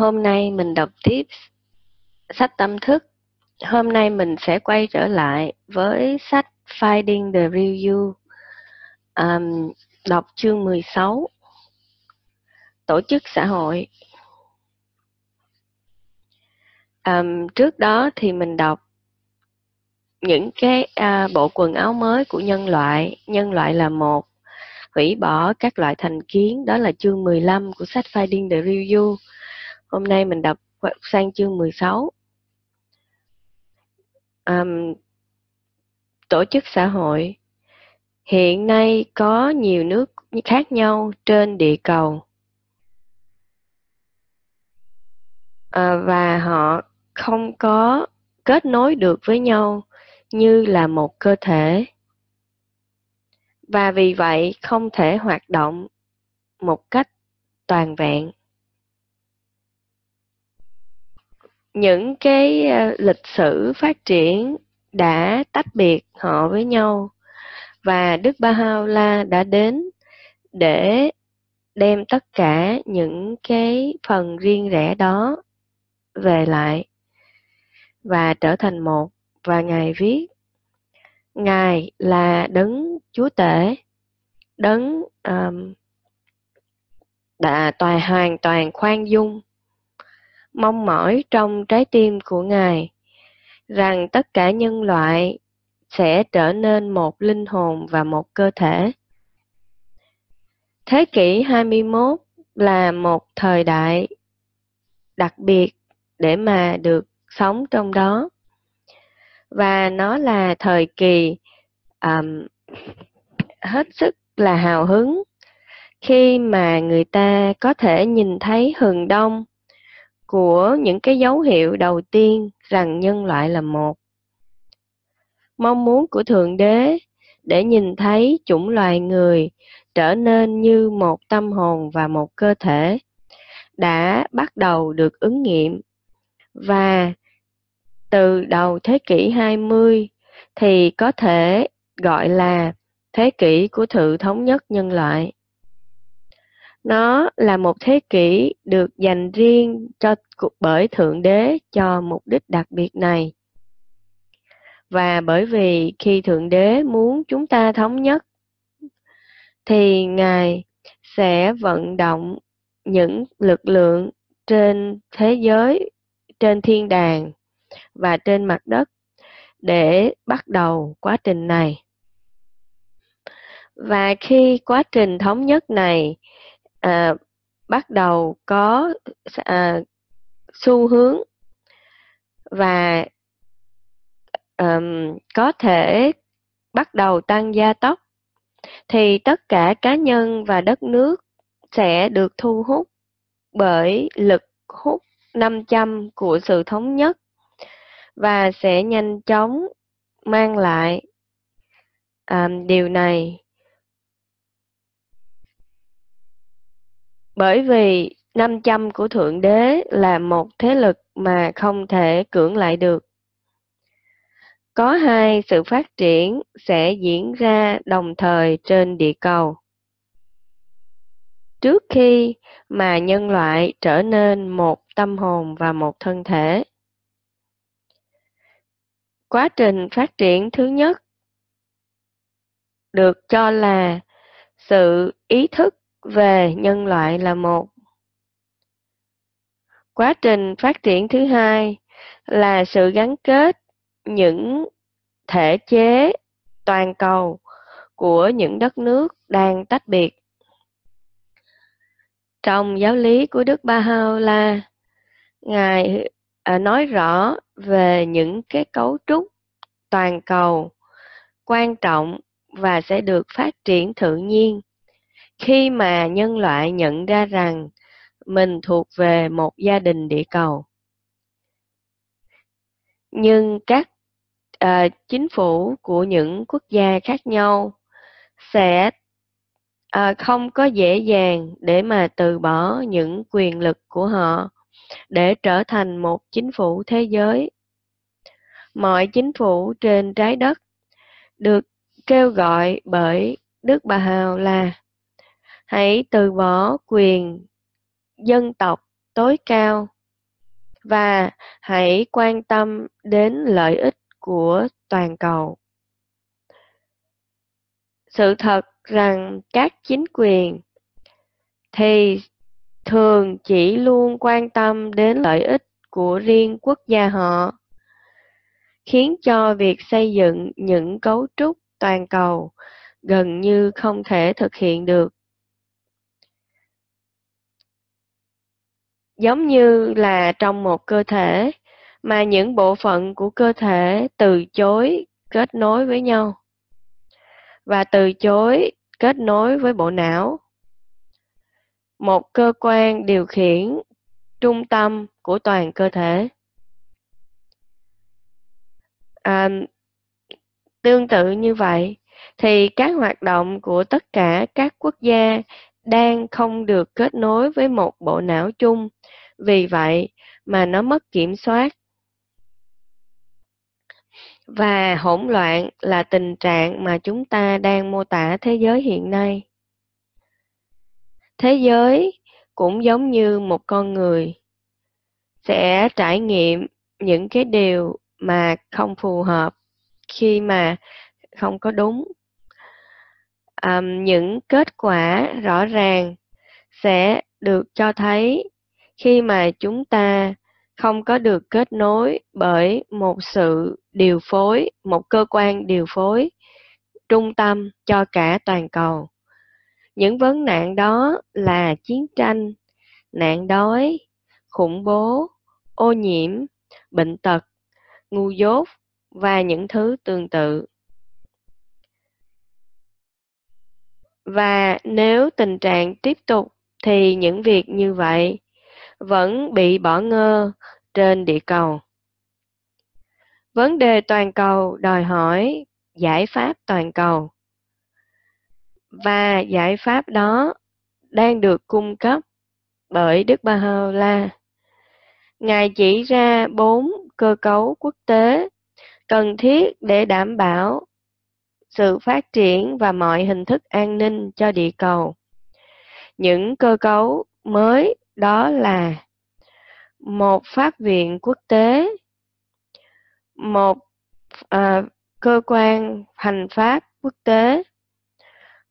Hôm nay mình đọc tiếp sách tâm thức. Hôm nay mình sẽ quay trở lại với sách Finding the Real You. Um, đọc chương 16. Tổ chức xã hội. Um, trước đó thì mình đọc những cái uh, bộ quần áo mới của nhân loại. Nhân loại là một hủy bỏ các loại thành kiến, đó là chương 15 của sách Finding the Real You. Hôm nay mình đọc sang chương 16. Um, tổ chức xã hội. Hiện nay có nhiều nước khác nhau trên địa cầu. À, và họ không có kết nối được với nhau như là một cơ thể. Và vì vậy không thể hoạt động một cách toàn vẹn. Những cái ờ, lịch sử phát triển đã tách biệt họ với nhau và Đức Baha'u'llah đã đến để đem tất cả những cái phần riêng rẽ đó về lại và trở thành một và ngài viết ngài là đấng chúa tể đấng um, đã toàn hoàn toàn khoan dung mong mỏi trong trái tim của ngài rằng tất cả nhân loại sẽ trở nên một linh hồn và một cơ thể. Thế kỷ 21 là một thời đại đặc biệt để mà được sống trong đó. Và nó là thời kỳ um, hết sức là hào hứng khi mà người ta có thể nhìn thấy hừng đông của những cái dấu hiệu đầu tiên rằng nhân loại là một mong muốn của thượng đế để nhìn thấy chủng loài người trở nên như một tâm hồn và một cơ thể đã bắt đầu được ứng nghiệm và từ đầu thế kỷ 20 thì có thể gọi là thế kỷ của sự thống nhất nhân loại. Nó là một thế kỷ được dành riêng cho bởi Thượng Đế cho mục đích đặc biệt này. Và bởi vì khi Thượng Đế muốn chúng ta thống nhất, thì Ngài sẽ vận động những lực lượng trên thế giới, trên thiên đàng và trên mặt đất để bắt đầu quá trình này. Và khi quá trình thống nhất này à, bắt đầu có à, xu hướng và um, có thể bắt đầu tăng gia tốc. Thì tất cả cá nhân và đất nước sẽ được thu hút bởi lực hút 500 của sự thống nhất và sẽ nhanh chóng mang lại um, điều này. Bởi vì 500 của Thượng Đế là một thế lực mà không thể cưỡng lại được. Có hai sự phát triển sẽ diễn ra đồng thời trên địa cầu. Trước khi mà nhân loại trở nên một tâm hồn và một thân thể. Quá trình phát triển thứ nhất được cho là sự ý thức về nhân loại là một. Quá trình phát triển thứ hai là sự gắn kết những thể chế toàn cầu của những đất nước đang tách biệt. Trong giáo lý của đức ba hao la ngài à, nói rõ về những cái cấu trúc toàn cầu quan trọng và sẽ được phát triển tự nhiên khi mà nhân loại nhận ra rằng mình thuộc về một gia đình địa cầu. Nhưng các uh, chính phủ của những quốc gia khác nhau sẽ uh, không có dễ dàng để mà từ bỏ những quyền lực của họ để trở thành một chính phủ thế giới. Mọi chính phủ trên trái đất được kêu gọi bởi đức bà hào là hãy từ bỏ quyền dân tộc tối cao và hãy quan tâm đến lợi ích của toàn cầu. Sự thật rằng các chính quyền thì thường chỉ luôn quan tâm đến lợi ích của riêng quốc gia họ, khiến cho việc xây dựng những cấu trúc toàn cầu gần như không thể thực hiện được. Giống như là trong một cơ thể mà những bộ phận của cơ thể từ chối kết nối với nhau và từ chối kết nối với bộ não. Một cơ quan điều khiển trung tâm của toàn cơ thể. À, tương tự như vậy, thì các hoạt động của tất cả các quốc gia đang không được kết nối với một bộ não chung, vì vậy mà nó mất kiểm soát. Và hỗn loạn là tình trạng mà chúng ta đang mô tả thế giới hiện nay. Thế giới cũng giống như một con người sẽ trải nghiệm những cái điều mà không phù hợp khi mà không có đúng um, những kết quả rõ ràng sẽ được cho thấy khi mà chúng ta không có được kết nối bởi một sự điều phối một cơ quan điều phối trung tâm cho cả toàn cầu. Những vấn nạn đó là chiến tranh nạn đói khủng bố ô nhiễm bệnh tật ngu dốt và những thứ tương tự. Và nếu tình trạng tiếp tục thì những việc như vậy vẫn bị bỏ ngơ trên địa cầu vấn đề toàn cầu đòi hỏi giải pháp toàn cầu và giải pháp đó đang được cung cấp bởi Đức Ba Hơ La. Ngài chỉ ra bốn cơ cấu quốc tế cần thiết để đảm bảo sự phát triển và mọi hình thức an ninh cho địa cầu. Những cơ cấu mới đó là một pháp viện quốc tế, một à, cơ quan hành pháp quốc tế,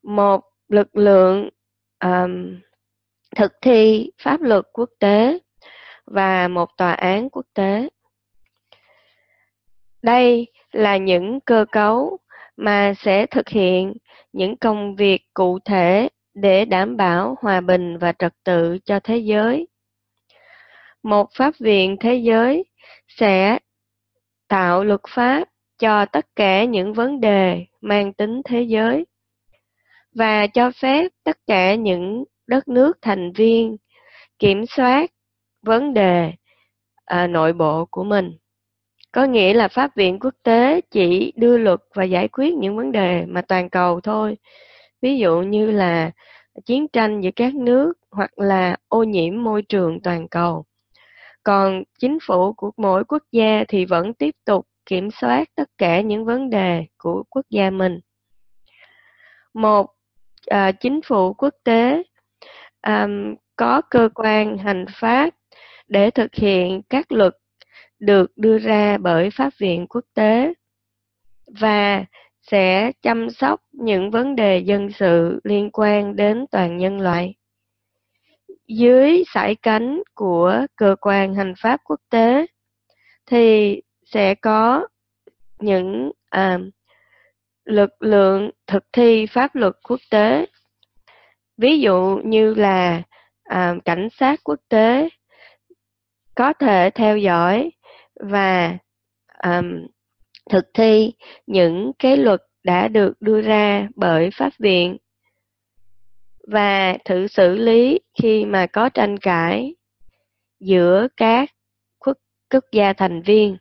một lực lượng à, thực thi pháp luật quốc tế và một tòa án quốc tế. Đây là những cơ cấu mà sẽ thực hiện những công việc cụ thể để đảm bảo hòa bình và trật tự cho thế giới. Một pháp viện thế giới sẽ tạo luật pháp cho tất cả những vấn đề mang tính thế giới và cho phép tất cả những đất nước thành viên kiểm soát vấn đề à, nội bộ của mình. Có nghĩa là Pháp viện quốc tế chỉ đưa luật và giải quyết những vấn đề mà toàn cầu thôi. Ví dụ như là chiến tranh giữa các nước hoặc là ô nhiễm môi trường toàn cầu. Còn chính phủ của mỗi quốc gia thì vẫn tiếp tục kiểm soát tất cả những vấn đề của quốc gia mình. Một à, chính phủ quốc tế à, có cơ quan hành pháp để thực hiện các luật được đưa ra bởi Pháp viện quốc tế và sẽ chăm sóc những vấn đề dân sự liên quan đến toàn nhân loại. Dưới sải cánh của cơ quan hành pháp quốc tế thì sẽ có những à, lực lượng thực thi pháp luật quốc tế. Ví dụ như là à, cảnh sát quốc tế có thể theo dõi và um, thực thi những cái luật đã được đưa ra bởi pháp viện và thử xử lý khi mà có tranh cãi giữa các quốc, quốc gia thành viên.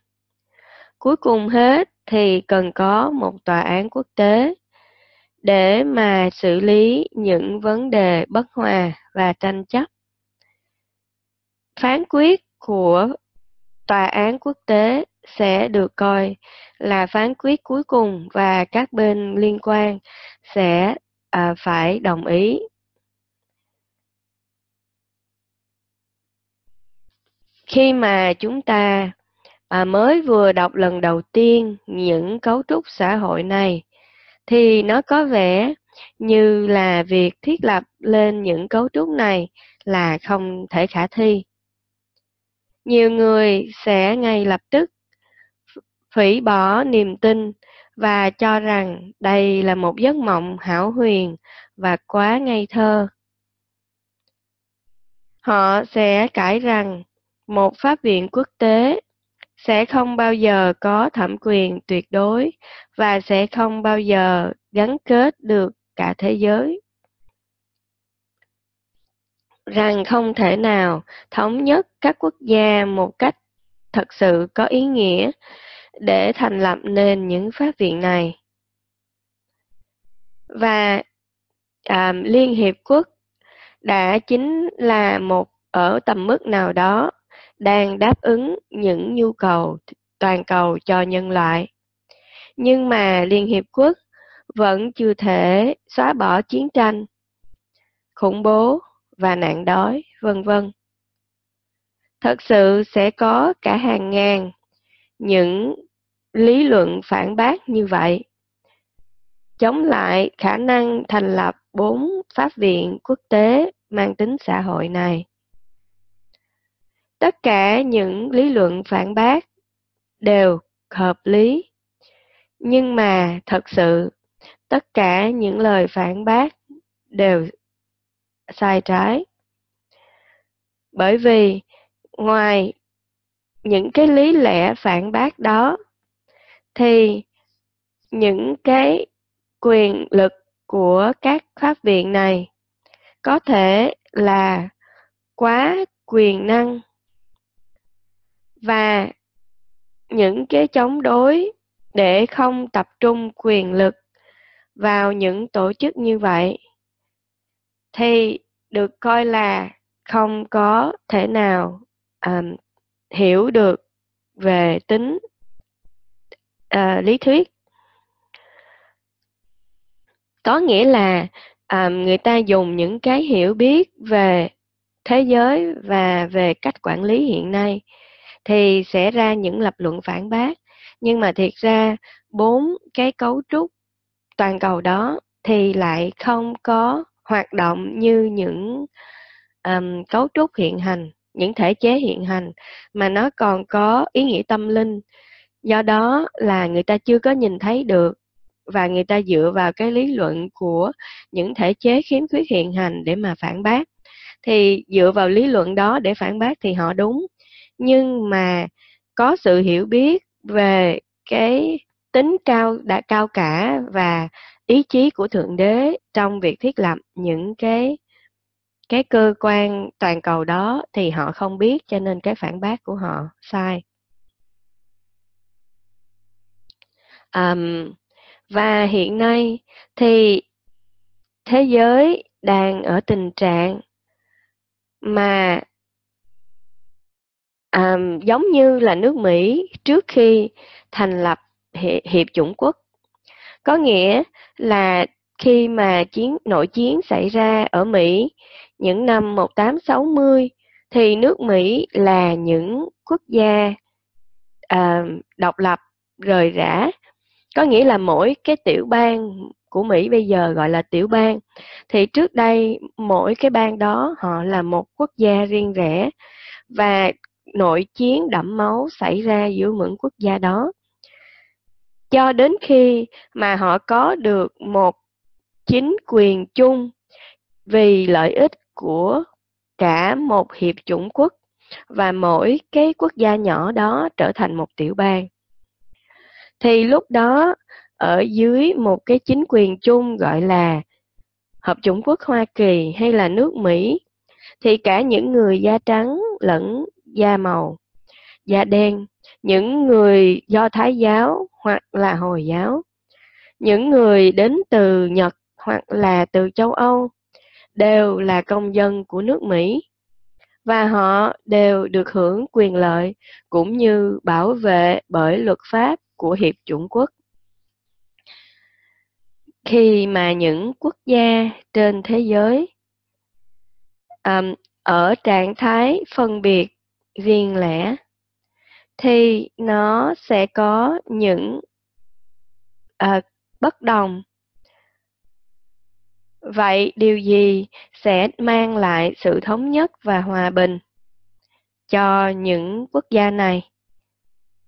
Cuối cùng hết thì cần có một tòa án quốc tế để mà xử lý những vấn đề bất hòa và tranh chấp. Phán quyết của tòa án quốc tế sẽ được coi là phán quyết cuối cùng và các bên liên quan sẽ à, phải đồng ý. khi mà chúng ta à, mới vừa đọc lần đầu tiên những cấu trúc xã hội này thì nó có vẻ như là việc thiết lập lên những cấu trúc này là không thể khả thi. Nhiều người sẽ ngay lập tức phỉ bỏ niềm tin và cho rằng đây là một giấc mộng hảo huyền và quá ngây thơ. Họ sẽ cãi rằng một pháp viện quốc tế sẽ không bao giờ có thẩm quyền tuyệt đối và sẽ không bao giờ gắn kết được cả thế giới rằng không thể nào thống nhất các quốc gia một cách thật sự có ý nghĩa để thành lập nên những phát viện này và à, liên hiệp quốc đã chính là một ở tầm mức nào đó đang đáp ứng những nhu cầu toàn cầu cho nhân loại. Nhưng mà Liên Hiệp Quốc vẫn chưa thể xóa bỏ chiến tranh, khủng bố và nạn đói, vân vân. Thật sự sẽ có cả hàng ngàn những lý luận phản bác như vậy, chống lại khả năng thành lập bốn pháp viện quốc tế mang tính xã hội này. Tất cả những lý luận phản bác đều hợp lý, nhưng mà thật sự tất cả những lời phản bác đều sai trái. Bởi vì ngoài những cái lý lẽ phản bác đó, thì những cái quyền lực của các pháp viện này có thể là quá quyền năng và những cái chống đối để không tập trung quyền lực vào những tổ chức như vậy thì được coi là không có thể nào um, hiểu được về tính uh, lý thuyết. Có nghĩa là um, người ta dùng những cái hiểu biết về thế giới và về cách quản lý hiện nay thì sẽ ra những lập luận phản bác. Nhưng mà thiệt ra bốn cái cấu trúc toàn cầu đó thì lại không có hoạt động như những um, cấu trúc hiện hành những thể chế hiện hành mà nó còn có ý nghĩa tâm linh. Do đó là người ta chưa có nhìn thấy được và người ta dựa vào cái lý luận của những thể chế khiếm khuyết hiện hành để mà phản bác. Thì dựa vào lý luận đó để phản bác thì họ đúng nhưng mà có sự hiểu biết về cái tính cao đã cao cả và ý chí của thượng đế trong việc thiết lập những cái cái cơ quan toàn cầu đó thì họ không biết cho nên cái phản bác của họ sai. Um, và hiện nay thì thế giới đang ở tình trạng mà um, giống như là nước Mỹ trước khi thành lập hiệp chủng quốc có nghĩa là khi mà chiến nội chiến xảy ra ở Mỹ những năm 1860 thì nước Mỹ là những quốc gia à, độc lập rời rã. Có nghĩa là mỗi cái tiểu bang của Mỹ bây giờ gọi là tiểu bang thì trước đây mỗi cái bang đó họ là một quốc gia riêng rẽ và nội chiến đẫm máu xảy ra giữa những quốc gia đó cho đến khi mà họ có được một chính quyền chung vì lợi ích của cả một hiệp chủng quốc và mỗi cái quốc gia nhỏ đó trở thành một tiểu bang. Thì lúc đó ở dưới một cái chính quyền chung gọi là Hợp chủng quốc Hoa Kỳ hay là nước Mỹ thì cả những người da trắng lẫn da màu, da đen, những người do Thái giáo hoặc là Hồi giáo, những người đến từ Nhật hoặc là từ châu Âu đều là công dân của nước Mỹ và họ đều được hưởng quyền lợi cũng như bảo vệ bởi luật pháp của Hiệp chủng quốc. Khi mà những quốc gia trên thế giới um, ở trạng thái phân biệt riêng lẻ thì nó sẽ có những à, bất đồng. Vậy điều gì sẽ mang lại sự thống nhất và hòa bình cho những quốc gia này?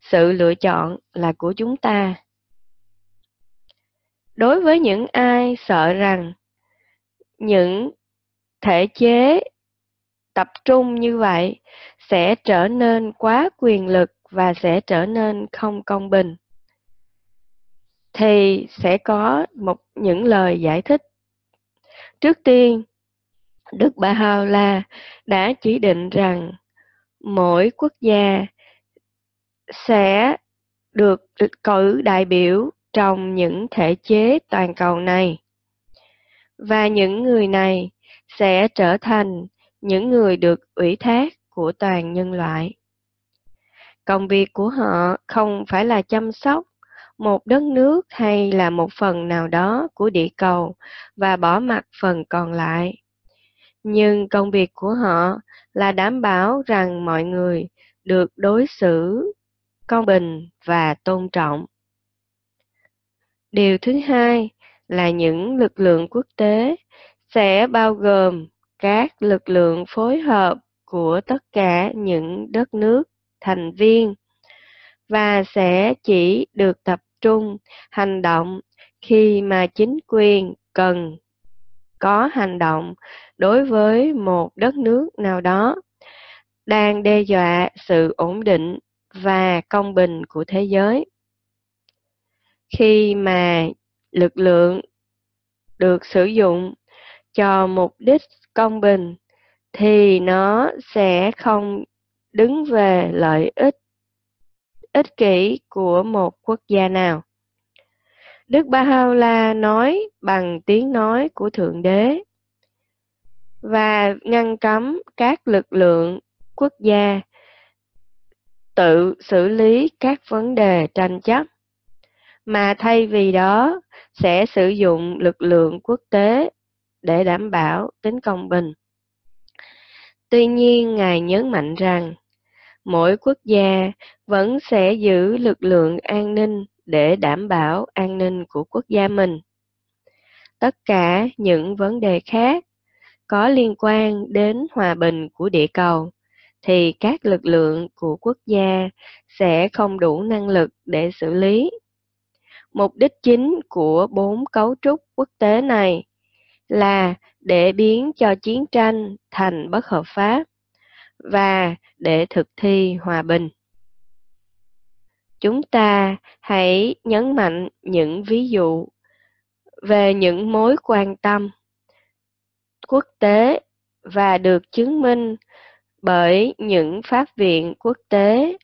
Sự lựa chọn là của chúng ta. Đối với những ai sợ rằng những thể chế tập trung như vậy sẽ trở nên quá quyền lực và sẽ trở nên không công bình. Thì sẽ có một, những lời giải thích. Trước tiên, đức bà hào la đã chỉ định rằng mỗi quốc gia sẽ được cử đại biểu trong những thể chế toàn cầu này, và những người này sẽ trở thành những người được ủy thác của toàn nhân loại công việc của họ không phải là chăm sóc một đất nước hay là một phần nào đó của địa cầu và bỏ mặt phần còn lại. Nhưng công việc của họ là đảm bảo rằng mọi người được đối xử công bình và tôn trọng. Điều thứ hai là những lực lượng quốc tế sẽ bao gồm các lực lượng phối hợp của tất cả những đất nước thành viên và sẽ chỉ được tập trung, hành động khi mà chính quyền cần có hành động đối với một đất nước nào đó đang đe dọa sự ổn định và công bình của thế giới. Khi mà lực lượng được sử dụng cho mục đích công bình thì nó sẽ không đứng về lợi ích ích kỷ của một quốc gia nào. Đức Baha'u'llah nói bằng tiếng nói của Thượng Đế và ngăn cấm các lực lượng quốc gia tự xử lý các vấn đề tranh chấp mà thay vì đó sẽ sử dụng lực lượng quốc tế để đảm bảo tính công bình. Tuy nhiên, Ngài nhấn mạnh rằng mỗi quốc gia vẫn sẽ giữ lực lượng an ninh để đảm bảo an ninh của quốc gia mình. Tất cả những vấn đề khác có liên quan đến hòa bình của địa cầu thì các lực lượng của quốc gia sẽ không đủ năng lực để xử lý. Mục đích chính của bốn cấu trúc quốc tế này là để biến cho chiến tranh thành bất hợp pháp và để thực thi hòa bình. Chúng ta hãy nhấn mạnh những ví dụ về những mối quan tâm quốc tế và được chứng minh bởi những pháp viện quốc tế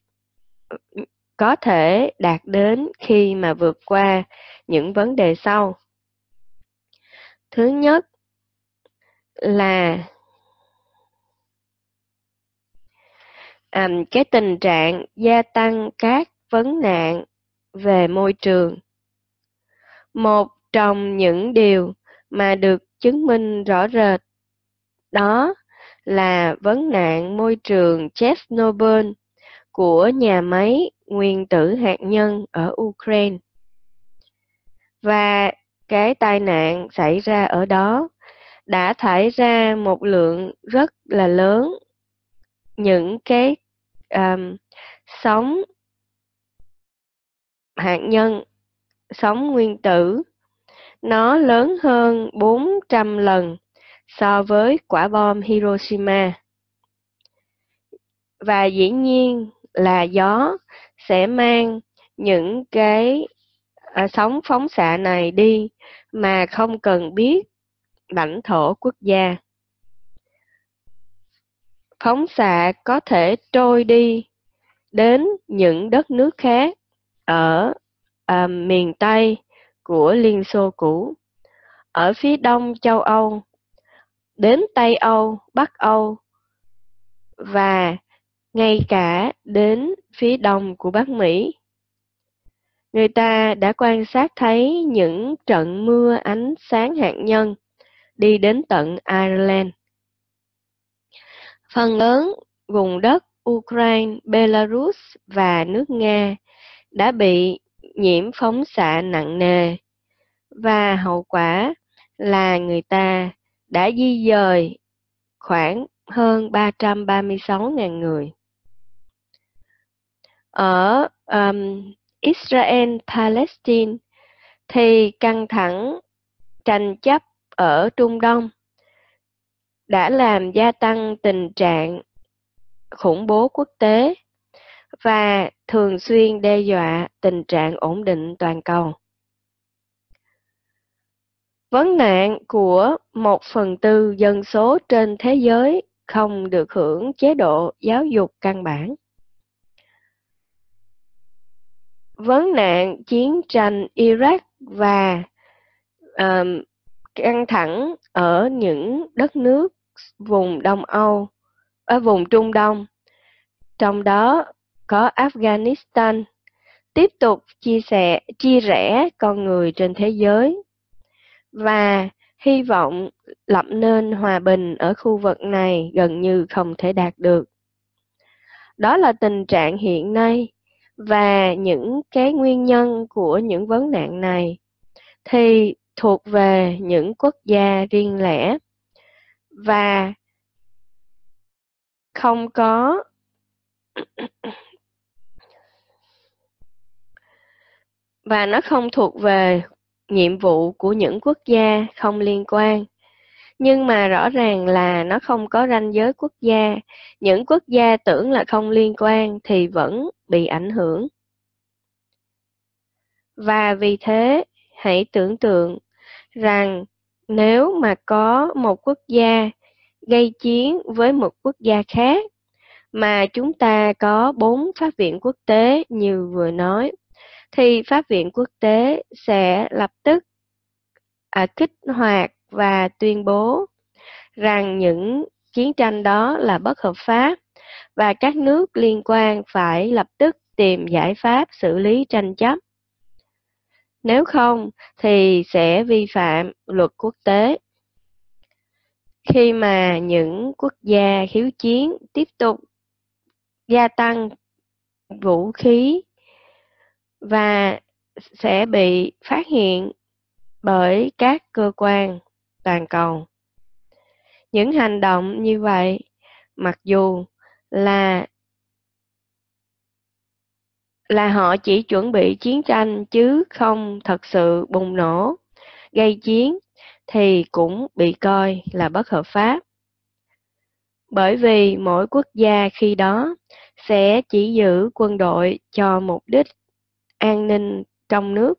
có thể đạt đến khi mà vượt qua những vấn đề sau. Thứ nhất là um, cái tình trạng gia tăng các vấn nạn về môi trường. Một trong những điều mà được chứng minh rõ rệt đó là vấn nạn môi trường Chernobyl của nhà máy nguyên tử hạt nhân ở Ukraine. Và cái tai nạn xảy ra ở đó đã thải ra một lượng rất là lớn những cái um, sóng hạt nhân, sóng nguyên tử, nó lớn hơn 400 lần so với quả bom Hiroshima. Và dĩ nhiên là gió sẽ mang những cái à, sóng phóng xạ này đi mà không cần biết lãnh thổ quốc gia. Phóng xạ có thể trôi đi đến những đất nước khác ở à, miền Tây của Liên Xô cũ, ở phía đông châu Âu, đến Tây Âu, Bắc Âu và ngay cả đến phía đông của Bắc Mỹ. Người ta đã quan sát thấy những trận mưa ánh sáng hạt nhân đi đến tận Ireland. Phần lớn vùng đất Ukraine, Belarus và nước Nga đã bị nhiễm phóng xạ nặng nề và hậu quả là người ta đã di dời khoảng hơn 336.000 người. Ở um, Israel Palestine thì căng thẳng tranh chấp ở Trung Đông đã làm gia tăng tình trạng khủng bố quốc tế và thường xuyên đe dọa tình trạng ổn định toàn cầu. Vấn nạn của một phần tư dân số trên thế giới không được hưởng chế độ giáo dục căn bản. Vấn nạn chiến tranh Iraq và um, căng thẳng ở những đất nước vùng Đông Âu, ở vùng Trung Đông, trong đó có Afghanistan, tiếp tục chia sẻ chia rẽ con người trên thế giới và hy vọng lập nên hòa bình ở khu vực này gần như không thể đạt được. Đó là tình trạng hiện nay và những cái nguyên nhân của những vấn nạn này thì thuộc về những quốc gia riêng lẻ và không có và nó không thuộc về nhiệm vụ của những quốc gia không liên quan. Nhưng mà rõ ràng là nó không có ranh giới quốc gia. Những quốc gia tưởng là không liên quan thì vẫn bị ảnh hưởng. Và vì thế, hãy tưởng tượng rằng nếu mà có một quốc gia gây chiến với một quốc gia khác mà chúng ta có bốn pháp viện quốc tế như vừa nói thì pháp viện quốc tế sẽ lập tức à, kích hoạt và tuyên bố rằng những chiến tranh đó là bất hợp pháp và các nước liên quan phải lập tức tìm giải pháp xử lý tranh chấp. Nếu không thì sẽ vi phạm luật quốc tế. Khi mà những quốc gia khiếu chiến tiếp tục gia tăng vũ khí và sẽ bị phát hiện bởi các cơ quan toàn cầu. Những hành động như vậy, mặc dù là là họ chỉ chuẩn bị chiến tranh chứ không thật sự bùng nổ, gây chiến thì cũng bị coi là bất hợp pháp. Bởi vì mỗi quốc gia khi đó sẽ chỉ giữ quân đội cho mục đích an ninh trong nước.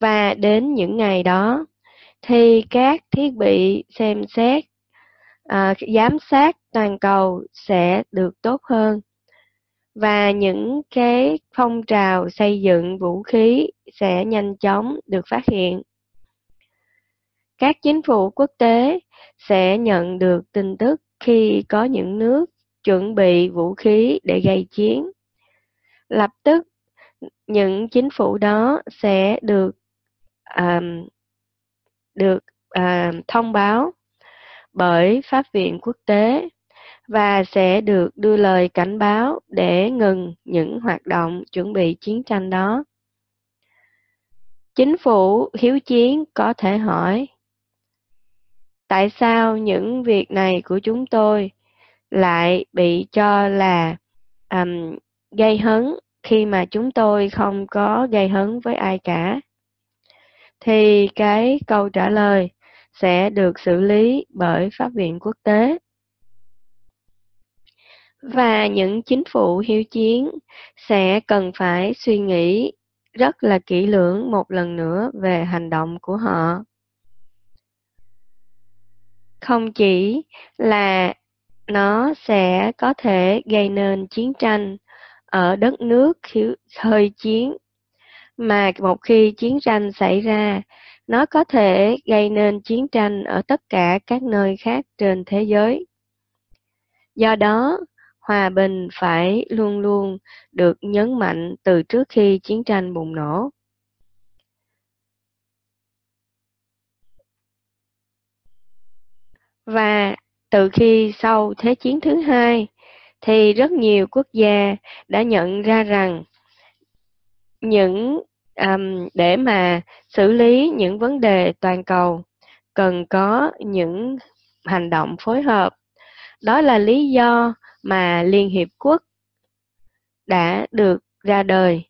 Và đến những ngày đó thì các thiết bị xem xét à, giám sát toàn cầu sẽ được tốt hơn và những cái phong trào xây dựng vũ khí sẽ nhanh chóng được phát hiện. Các chính phủ quốc tế sẽ nhận được tin tức khi có những nước chuẩn bị vũ khí để gây chiến. Lập tức những chính phủ đó sẽ được um, được uh, thông báo bởi pháp viện quốc tế và sẽ được đưa lời cảnh báo để ngừng những hoạt động chuẩn bị chiến tranh đó. Chính phủ hiếu chiến có thể hỏi tại sao những việc này của chúng tôi lại bị cho là um, gây hấn khi mà chúng tôi không có gây hấn với ai cả thì cái câu trả lời sẽ được xử lý bởi pháp viện quốc tế và những chính phủ hiếu chiến sẽ cần phải suy nghĩ rất là kỹ lưỡng một lần nữa về hành động của họ. Không chỉ là nó sẽ có thể gây nên chiến tranh ở đất nước hơi chiến, mà một khi chiến tranh xảy ra, nó có thể gây nên chiến tranh ở tất cả các nơi khác trên thế giới. Do đó hòa bình phải luôn luôn được nhấn mạnh từ trước khi chiến tranh bùng nổ. Và từ khi sau thế chiến thứ hai thì rất nhiều quốc gia đã nhận ra rằng những um, để mà xử lý những vấn đề toàn cầu cần có những hành động phối hợp. Đó là lý do mà liên hiệp quốc đã được ra đời.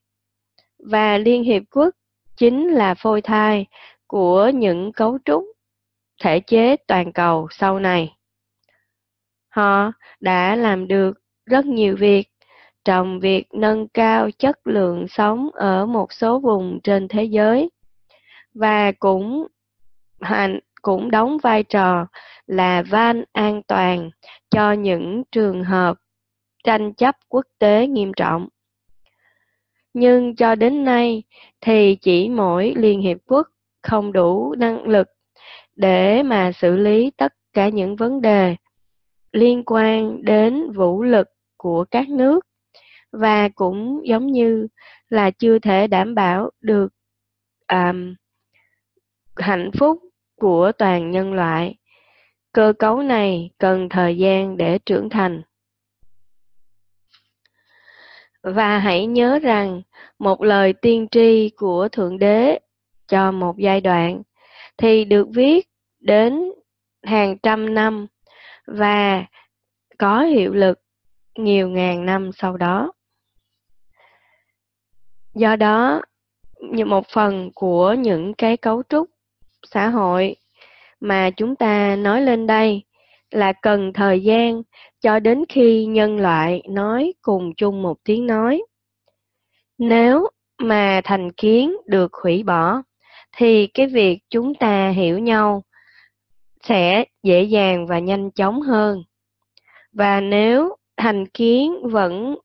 Và liên hiệp quốc chính là phôi thai của những cấu trúc thể chế toàn cầu sau này. Họ đã làm được rất nhiều việc trong việc nâng cao chất lượng sống ở một số vùng trên thế giới và cũng hành cũng đóng vai trò là van an toàn cho những trường hợp tranh chấp quốc tế nghiêm trọng. Nhưng cho đến nay thì chỉ mỗi Liên Hiệp Quốc không đủ năng lực để mà xử lý tất cả những vấn đề liên quan đến vũ lực của các nước và cũng giống như là chưa thể đảm bảo được um, hạnh phúc của toàn nhân loại. Cơ cấu này cần thời gian để trưởng thành. Và hãy nhớ rằng một lời tiên tri của Thượng Đế cho một giai đoạn thì được viết đến hàng trăm năm và có hiệu lực nhiều ngàn năm sau đó. Do đó, như một phần của những cái cấu trúc xã hội mà chúng ta nói lên đây là cần thời gian cho đến khi nhân loại nói cùng chung một tiếng nói. Nếu mà thành kiến được hủy bỏ, thì cái việc chúng ta hiểu nhau sẽ dễ dàng và nhanh chóng hơn. Và nếu thành kiến vẫn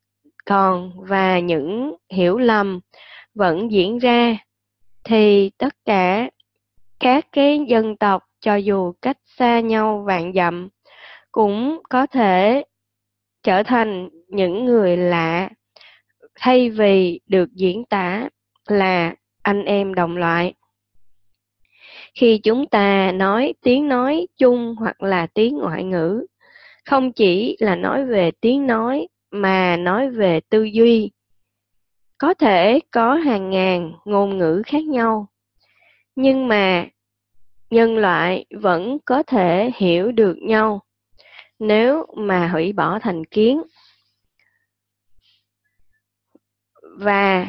còn và những hiểu lầm vẫn diễn ra, thì tất cả các cái dân tộc cho dù cách xa nhau vạn dặm cũng có thể trở thành những người lạ thay vì được diễn tả là anh em đồng loại. Khi chúng ta nói tiếng nói chung hoặc là tiếng ngoại ngữ, không chỉ là nói về tiếng nói mà nói về tư duy, có thể có hàng ngàn ngôn ngữ khác nhau nhưng mà nhân loại vẫn có thể hiểu được nhau nếu mà hủy bỏ thành kiến. Và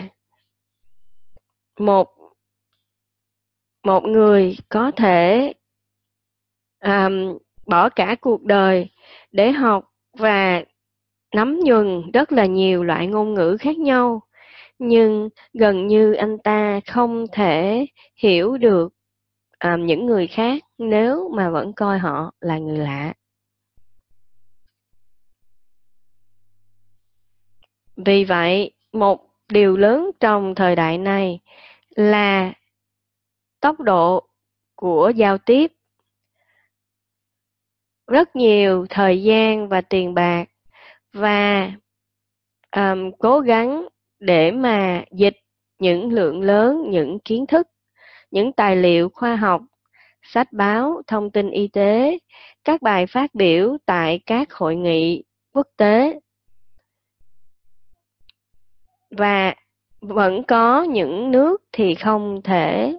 một một người có thể um, bỏ cả cuộc đời để học và nắm nhuần rất là nhiều loại ngôn ngữ khác nhau nhưng gần như anh ta không thể hiểu được à, những người khác nếu mà vẫn coi họ là người lạ. Vì vậy một điều lớn trong thời đại này là tốc độ của giao tiếp. Rất nhiều thời gian và tiền bạc và um, cố gắng để mà dịch những lượng lớn những kiến thức những tài liệu khoa học sách báo thông tin y tế các bài phát biểu tại các hội nghị quốc tế. Và vẫn có những nước thì không thể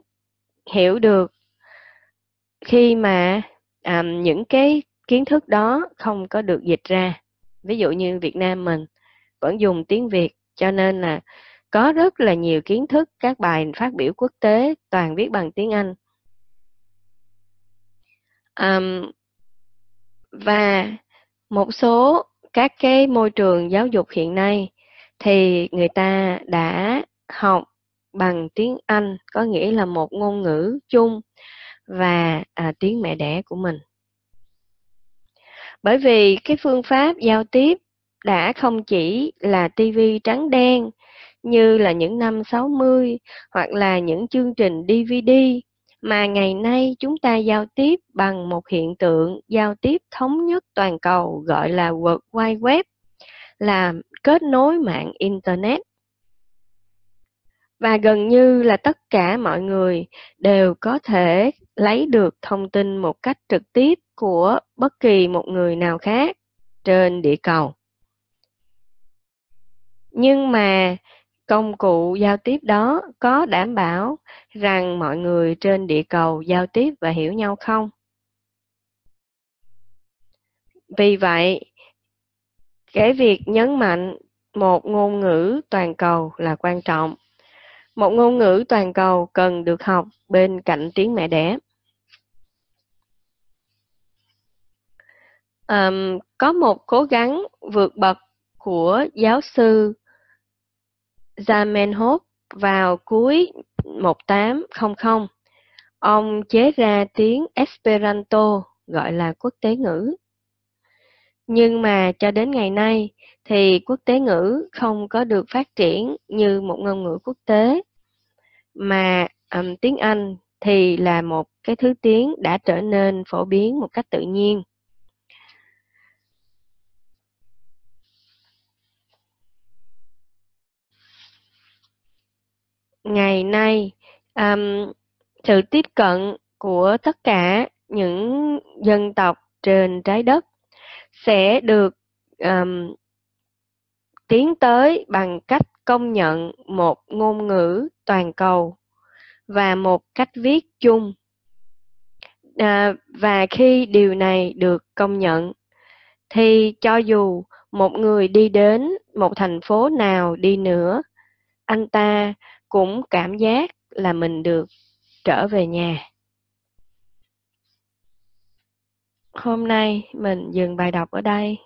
hiểu được khi mà à, những cái kiến thức đó không có được dịch ra. Ví dụ như Việt Nam mình vẫn dùng tiếng Việt cho nên là có rất là nhiều kiến thức các bài phát biểu quốc tế toàn viết bằng tiếng Anh. Um, và một số các cái môi trường giáo dục hiện nay thì người ta đã học bằng tiếng Anh có nghĩa là một ngôn ngữ chung và à, tiếng mẹ đẻ của mình. Bởi vì cái phương pháp giao tiếp đã không chỉ là tivi trắng đen như là những năm 60 hoặc là những chương trình DVD mà ngày nay chúng ta giao tiếp bằng một hiện tượng giao tiếp thống nhất toàn cầu gọi là World Wide Web, là kết nối mạng internet. Và gần như là tất cả mọi người đều có thể lấy được thông tin một cách trực tiếp của bất kỳ một người nào khác trên địa cầu. Nhưng mà công cụ giao tiếp đó có đảm bảo rằng mọi người trên địa cầu giao tiếp và hiểu nhau không? Vì vậy, cái việc nhấn mạnh một ngôn ngữ toàn cầu là quan trọng. Một ngôn ngữ toàn cầu cần được học bên cạnh tiếng mẹ đẻ. Um, có một cố gắng vượt bậc của giáo sư Zamenhof vào cuối 1800. Ông chế ra tiếng Esperanto gọi là quốc tế ngữ. Nhưng mà cho đến ngày nay thì quốc tế ngữ không có được phát triển như một ngôn ngữ quốc tế mà um, tiếng Anh thì là một cái thứ tiếng đã trở nên phổ biến một cách tự nhiên. Ngày nay, um, sự tiếp cận của tất cả những dân tộc trên trái đất sẽ được um, tiến tới bằng cách công nhận một ngôn ngữ toàn cầu và một cách viết chung. À, và khi điều này được công nhận thì cho dù một người đi đến một thành phố nào đi nữa anh ta cũng cảm giác là mình được trở về nhà. Hôm nay mình dừng bài đọc ở đây.